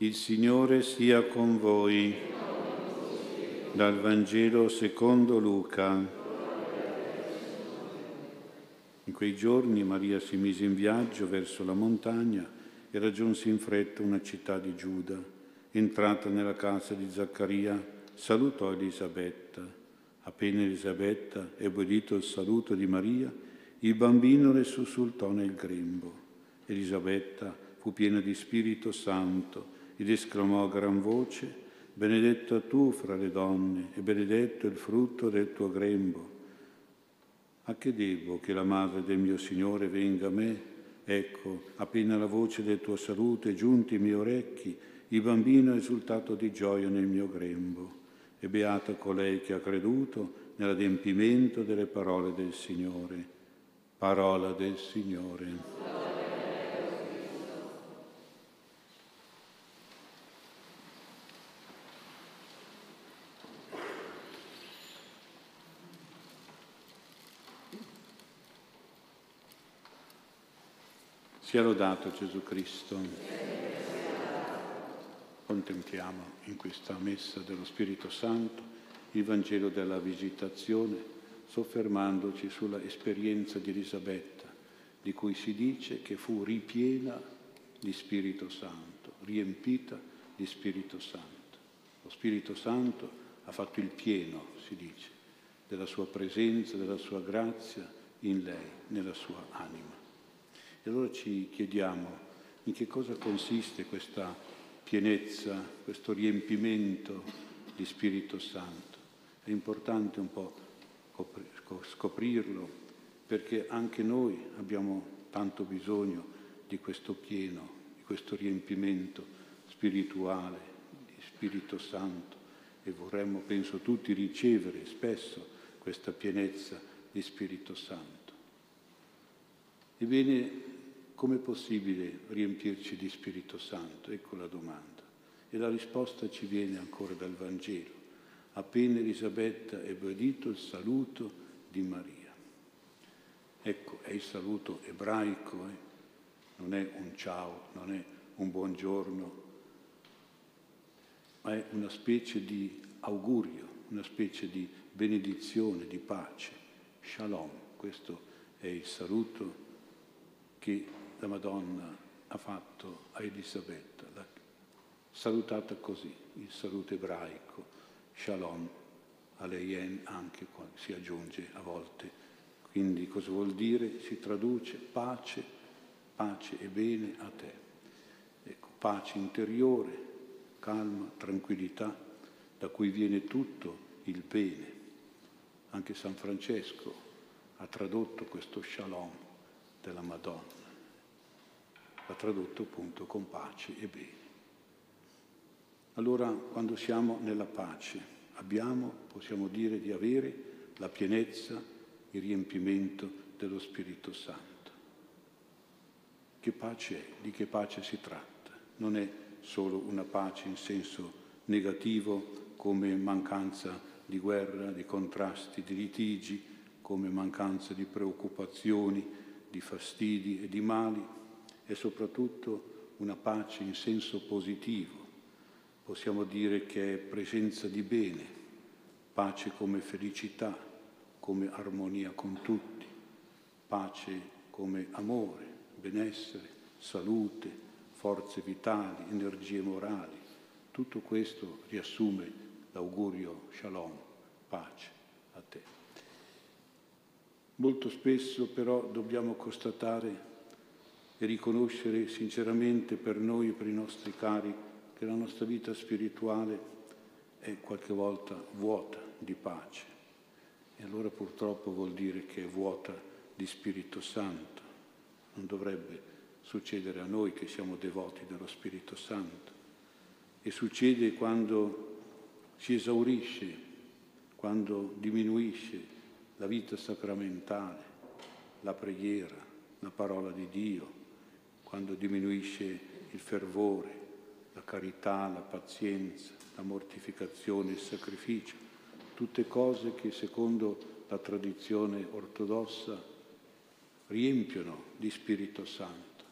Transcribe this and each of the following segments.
Il Signore sia con voi. Dal Vangelo secondo Luca. In quei giorni Maria si mise in viaggio verso la montagna e raggiunse in fretta una città di Giuda. Entrata nella casa di Zaccaria, salutò Elisabetta. Appena Elisabetta ebbe udito il saluto di Maria, il bambino le sussultò nel grembo. Elisabetta fu piena di Spirito Santo ed esclamò a gran voce, Benedetta tu fra le donne e benedetto il frutto del tuo grembo. A che devo che la madre del mio Signore venga a me? Ecco, appena la voce del tuo saluto è giunta ai miei orecchi, il bambino è esultato di gioia nel mio grembo. E beata colei che ha creduto nell'adempimento delle parole del Signore. Parola del Signore. Sia lodato Gesù Cristo. Contempliamo in questa messa dello Spirito Santo il Vangelo della Visitazione, soffermandoci sulla esperienza di Elisabetta, di cui si dice che fu ripiena di Spirito Santo, riempita di Spirito Santo. Lo Spirito Santo ha fatto il pieno, si dice, della sua presenza, della sua grazia in lei, nella sua anima. E allora ci chiediamo in che cosa consiste questa pienezza, questo riempimento di Spirito Santo. È importante un po' scoprirlo perché anche noi abbiamo tanto bisogno di questo pieno, di questo riempimento spirituale, di Spirito Santo e vorremmo, penso tutti, ricevere spesso questa pienezza di Spirito Santo. Ebbene, com'è possibile riempirci di Spirito Santo? Ecco la domanda. E la risposta ci viene ancora dal Vangelo. Appena Elisabetta ebbe udito il saluto di Maria. Ecco, è il saluto ebraico, eh? non è un ciao, non è un buongiorno, ma è una specie di augurio, una specie di benedizione, di pace. Shalom, questo è il saluto che la Madonna ha fatto a Elisabetta, l'ha salutata così, il saluto ebraico, shalom, aleien anche quando si aggiunge a volte. Quindi cosa vuol dire? Si traduce pace, pace e bene a te. Ecco, pace interiore, calma, tranquillità, da cui viene tutto il bene. Anche San Francesco ha tradotto questo shalom della Madonna l'ha tradotto appunto con pace e bene. Allora, quando siamo nella pace, abbiamo, possiamo dire, di avere la pienezza, il riempimento dello Spirito Santo. Che pace è? Di che pace si tratta? Non è solo una pace in senso negativo come mancanza di guerra, di contrasti, di litigi, come mancanza di preoccupazioni, di fastidi e di mali, è soprattutto una pace in senso positivo. Possiamo dire che è presenza di bene, pace come felicità, come armonia con tutti, pace come amore, benessere, salute, forze vitali, energie morali. Tutto questo riassume l'augurio shalom, pace a te. Molto spesso però dobbiamo constatare e riconoscere sinceramente per noi e per i nostri cari che la nostra vita spirituale è qualche volta vuota di pace. E allora purtroppo vuol dire che è vuota di Spirito Santo. Non dovrebbe succedere a noi che siamo devoti dello Spirito Santo. E succede quando si esaurisce, quando diminuisce la vita sacramentale, la preghiera, la parola di Dio, quando diminuisce il fervore, la carità, la pazienza, la mortificazione, il sacrificio, tutte cose che secondo la tradizione ortodossa riempiono di Spirito Santo.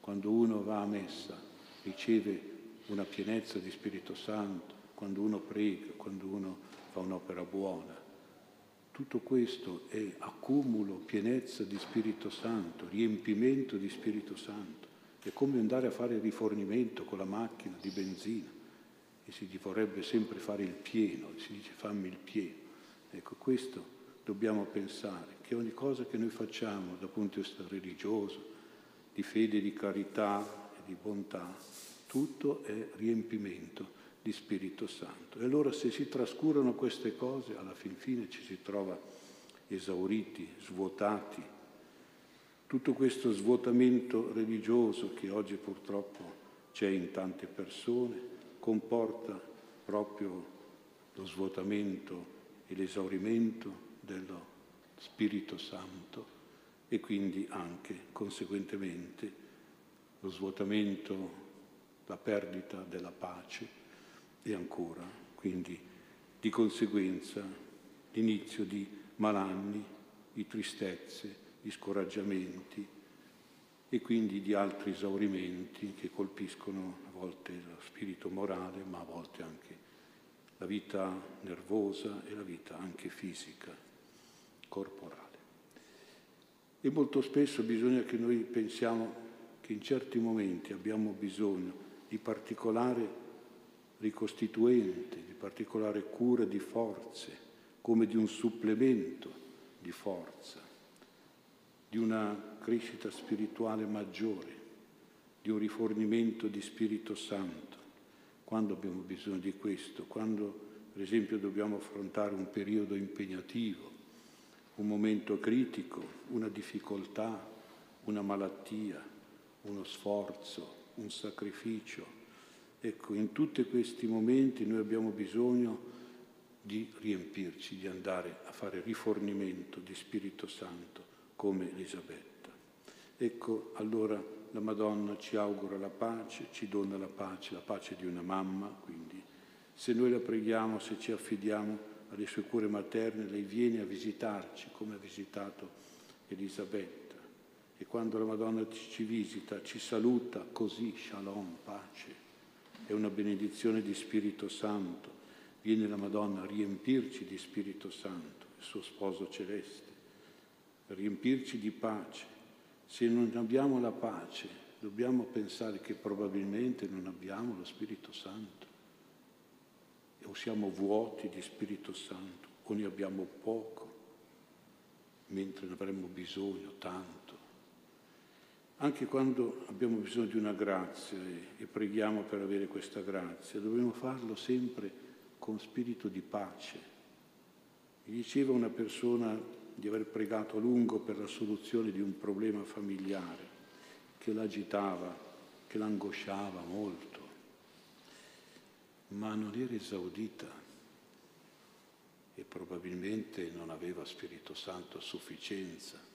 Quando uno va a messa riceve una pienezza di Spirito Santo, quando uno prega, quando uno fa un'opera buona. Tutto questo è accumulo, pienezza di Spirito Santo, riempimento di Spirito Santo. È come andare a fare rifornimento con la macchina di benzina e si vorrebbe sempre fare il pieno, si dice fammi il pieno. Ecco, questo dobbiamo pensare, che ogni cosa che noi facciamo dal punto di vista religioso, di fede, di carità e di bontà, tutto è riempimento di Spirito Santo. E allora se si trascurano queste cose, alla fin fine ci si trova esauriti, svuotati. Tutto questo svuotamento religioso che oggi purtroppo c'è in tante persone comporta proprio lo svuotamento e l'esaurimento dello Spirito Santo e quindi anche conseguentemente lo svuotamento, la perdita della pace e ancora, quindi di conseguenza l'inizio di malanni, di tristezze, di scoraggiamenti e quindi di altri esaurimenti che colpiscono a volte lo spirito morale, ma a volte anche la vita nervosa e la vita anche fisica, corporale. E molto spesso bisogna che noi pensiamo che in certi momenti abbiamo bisogno di particolare ricostituente, di particolare cura di forze, come di un supplemento di forza, di una crescita spirituale maggiore, di un rifornimento di Spirito Santo. Quando abbiamo bisogno di questo? Quando, per esempio, dobbiamo affrontare un periodo impegnativo, un momento critico, una difficoltà, una malattia, uno sforzo, un sacrificio Ecco, in tutti questi momenti noi abbiamo bisogno di riempirci, di andare a fare rifornimento di Spirito Santo come Elisabetta. Ecco, allora la Madonna ci augura la pace, ci dona la pace, la pace di una mamma, quindi se noi la preghiamo, se ci affidiamo alle sue cure materne, lei viene a visitarci come ha visitato Elisabetta. E quando la Madonna ci visita, ci saluta così, shalom, pace è una benedizione di Spirito Santo. Viene la Madonna a riempirci di Spirito Santo, il suo sposo celeste, a riempirci di pace. Se non abbiamo la pace, dobbiamo pensare che probabilmente non abbiamo lo Spirito Santo. O siamo vuoti di Spirito Santo, o ne abbiamo poco, mentre ne avremmo bisogno tanto. Anche quando abbiamo bisogno di una grazia e, e preghiamo per avere questa grazia, dobbiamo farlo sempre con spirito di pace. Mi diceva una persona di aver pregato a lungo per la soluzione di un problema familiare che l'agitava, che l'angosciava molto, ma non era esaudita e probabilmente non aveva Spirito Santo a sufficienza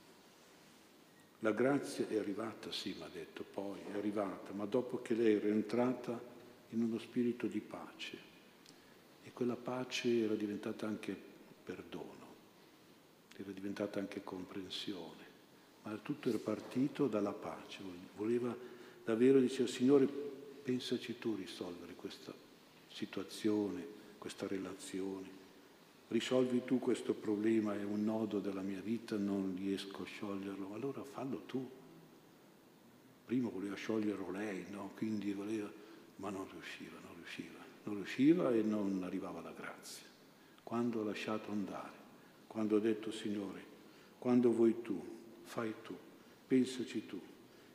la grazia è arrivata, sì, mi ha detto poi, è arrivata, ma dopo che lei era entrata in uno spirito di pace. E quella pace era diventata anche perdono, era diventata anche comprensione, ma tutto era partito dalla pace. Voleva davvero, diceva, Signore, pensaci tu a risolvere questa situazione, questa relazione risolvi tu questo problema, è un nodo della mia vita, non riesco a scioglierlo, allora fallo tu. Prima voleva scioglierlo lei, no? Quindi voleva, ma non riusciva, non riusciva, non riusciva e non arrivava la grazia. Quando ho lasciato andare, quando ho detto Signore, quando vuoi tu, fai tu, pensaci tu.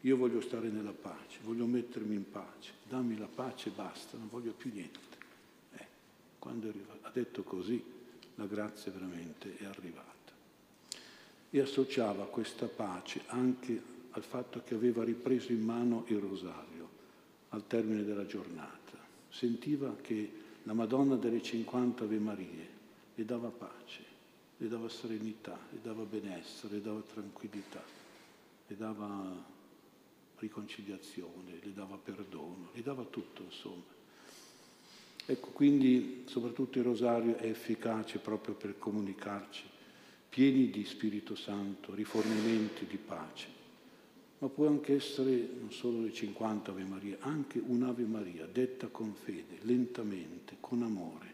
Io voglio stare nella pace, voglio mettermi in pace, dammi la pace e basta, non voglio più niente. Eh, quando ha detto così, la grazia veramente è arrivata. E associava questa pace anche al fatto che aveva ripreso in mano il rosario al termine della giornata. Sentiva che la Madonna delle 50 Ave Marie le dava pace, le dava serenità, le dava benessere, le dava tranquillità, le dava riconciliazione, le dava perdono, le dava tutto, insomma. Ecco, quindi soprattutto il rosario è efficace proprio per comunicarci, pieni di Spirito Santo, rifornimenti di pace. ma può anche essere non solo le 50 Ave Maria, anche un'Ave Maria detta con fede, lentamente, con amore.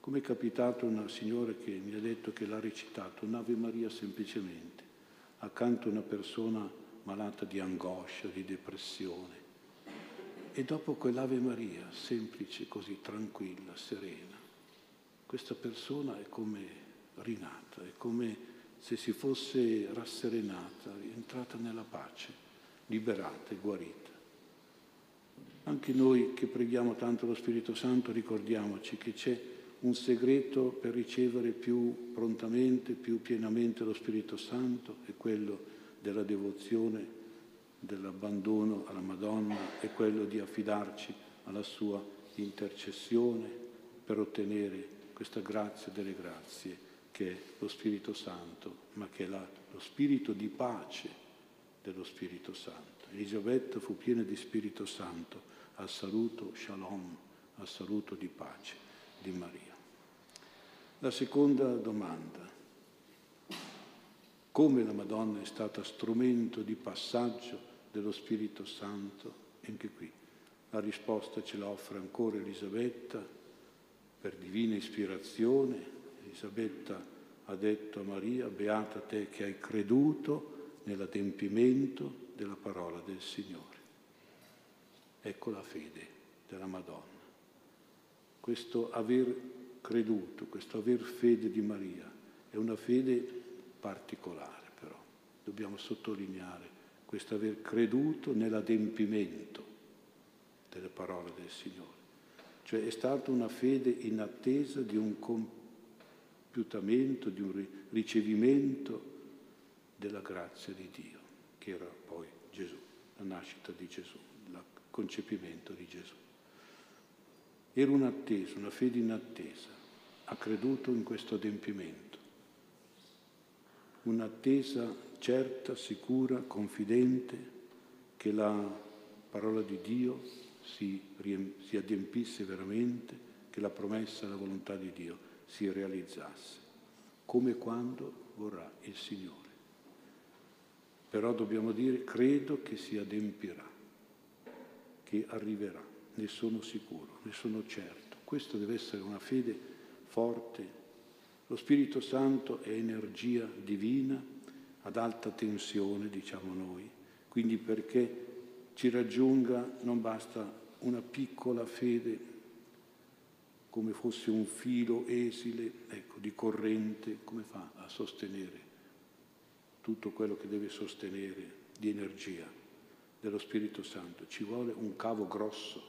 Come è capitato una signora che mi ha detto che l'ha recitato un'Ave Maria semplicemente, accanto a una persona malata di angoscia, di depressione. E dopo quell'Ave Maria, semplice, così tranquilla, serena, questa persona è come rinata, è come se si fosse rasserenata, entrata nella pace, liberata e guarita. Anche noi che preghiamo tanto lo Spirito Santo ricordiamoci che c'è un segreto per ricevere più prontamente, più pienamente lo Spirito Santo, è quello della devozione, dell'abbandono alla Madonna, è quello di affidarci alla sua intercessione per ottenere questa grazia delle grazie che è lo Spirito Santo, ma che è la, lo spirito di pace dello Spirito Santo. Elisabetta fu piena di Spirito Santo al saluto shalom, al saluto di pace di Maria. La seconda domanda. Come la Madonna è stata strumento di passaggio dello Spirito Santo? Anche qui la risposta ce la offre ancora Elisabetta per divina ispirazione Elisabetta ha detto a Maria, beata te che hai creduto nell'adempimento della parola del Signore. Ecco la fede della Madonna. Questo aver creduto, questo aver fede di Maria è una fede particolare però. Dobbiamo sottolineare questo aver creduto nell'adempimento delle parole del Signore. Cioè è stata una fede in attesa di un compiutamento, di un ricevimento della grazia di Dio, che era poi Gesù, la nascita di Gesù, il concepimento di Gesù. Era un'attesa, una fede in attesa, ha creduto in questo adempimento, un'attesa certa, sicura, confidente che la parola di Dio si, si adempisse veramente, che la promessa la volontà di Dio si realizzasse, come quando vorrà il Signore. Però dobbiamo dire, credo che si adempirà, che arriverà, ne sono sicuro, ne sono certo. Questo deve essere una fede forte. Lo Spirito Santo è energia divina ad alta tensione, diciamo noi, quindi perché ci raggiunga non basta una piccola fede come fosse un filo esile, ecco, di corrente, come fa a sostenere tutto quello che deve sostenere di energia dello Spirito Santo? Ci vuole un cavo grosso,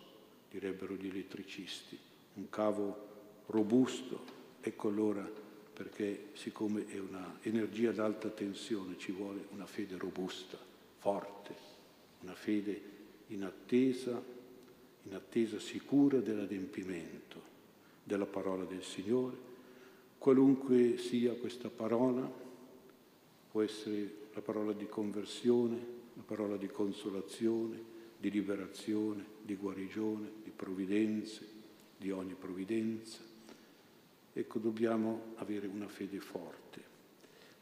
direbbero gli elettricisti, un cavo robusto. Ecco allora perché siccome è un'energia ad alta tensione ci vuole una fede robusta, forte, una fede in attesa, in attesa sicura dell'adempimento della parola del Signore. Qualunque sia questa parola, può essere la parola di conversione, la parola di consolazione, di liberazione, di guarigione, di provvidenze, di ogni provvidenza. Ecco, dobbiamo avere una fede forte.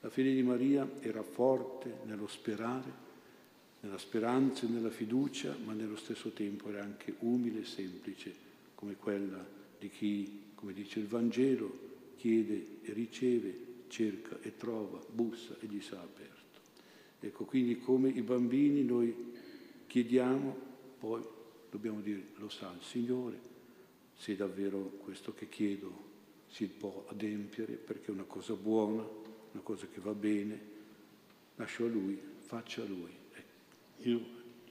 La fede di Maria era forte nello sperare, nella speranza e nella fiducia, ma nello stesso tempo era anche umile e semplice come quella di chi, come dice il Vangelo, chiede e riceve, cerca e trova, bussa e gli sarà aperto. Ecco, quindi come i bambini noi chiediamo, poi dobbiamo dire, lo sa il Signore, se davvero questo che chiedo si può adempiere perché è una cosa buona, una cosa che va bene, lascio a Lui, faccia a Lui. Ecco, io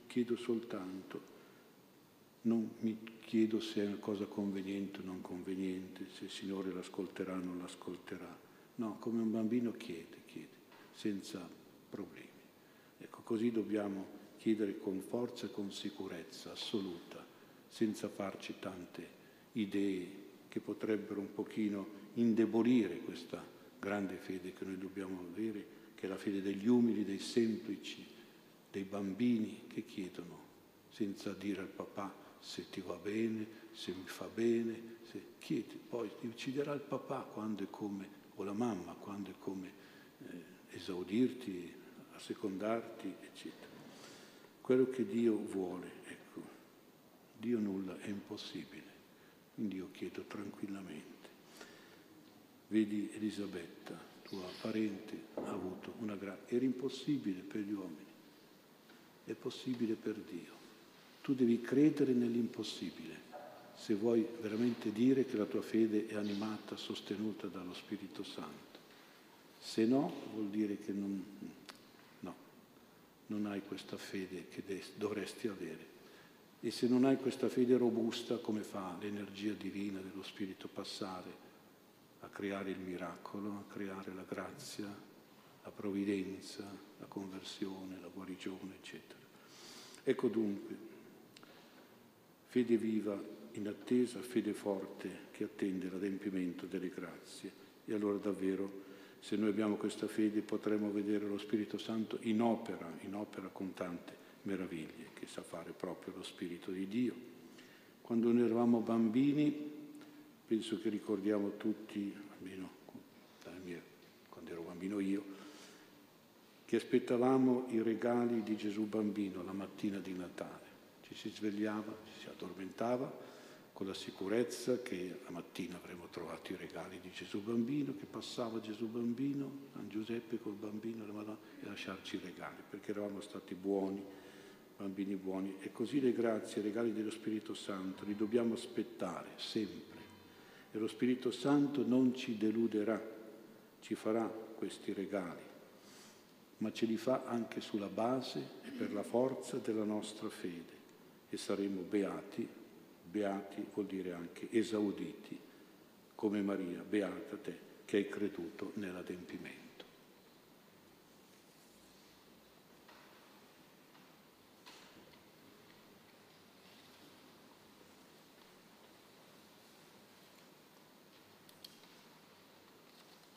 chiedo soltanto non mi chiedo se è una cosa conveniente o non conveniente, se il Signore l'ascolterà o non l'ascolterà. No, come un bambino chiede, chiede, senza problemi. Ecco, così dobbiamo chiedere con forza e con sicurezza assoluta, senza farci tante idee che potrebbero un pochino indebolire questa grande fede che noi dobbiamo avere, che è la fede degli umili, dei semplici, dei bambini che chiedono senza dire al papà se ti va bene, se mi fa bene, se chiedi, poi ti ucciderà il papà quando e come, o la mamma quando e come eh, esaudirti, assecondarti, eccetera. quello che Dio vuole, ecco, Dio nulla è impossibile, quindi io chiedo tranquillamente. Vedi Elisabetta, tua parente, ha avuto una grazia, era impossibile per gli uomini, è possibile per Dio. Tu devi credere nell'impossibile se vuoi veramente dire che la tua fede è animata, sostenuta dallo Spirito Santo. Se no, vuol dire che non, no, non hai questa fede che dovresti avere. E se non hai questa fede robusta, come fa l'energia divina dello Spirito passare a creare il miracolo, a creare la grazia, la provvidenza, la conversione, la guarigione, eccetera. Ecco dunque, fede viva in attesa, fede forte che attende l'adempimento delle grazie. E allora davvero, se noi abbiamo questa fede, potremo vedere lo Spirito Santo in opera, in opera con tante meraviglie che sa fare proprio lo Spirito di Dio. Quando noi eravamo bambini, penso che ricordiamo tutti, almeno mia, quando ero bambino io, che aspettavamo i regali di Gesù bambino la mattina di Natale. Ci si svegliava, ci si addormentava con la sicurezza che la mattina avremmo trovato i regali di Gesù bambino, che passava Gesù bambino, San Giuseppe col bambino e lasciarci i regali, perché eravamo stati buoni, bambini buoni. E così le grazie, i regali dello Spirito Santo li dobbiamo aspettare sempre. E lo Spirito Santo non ci deluderà, ci farà questi regali, ma ce li fa anche sulla base e per la forza della nostra fede e saremo beati beati vuol dire anche esauditi, come Maria, beata te che hai creduto nell'adempimento.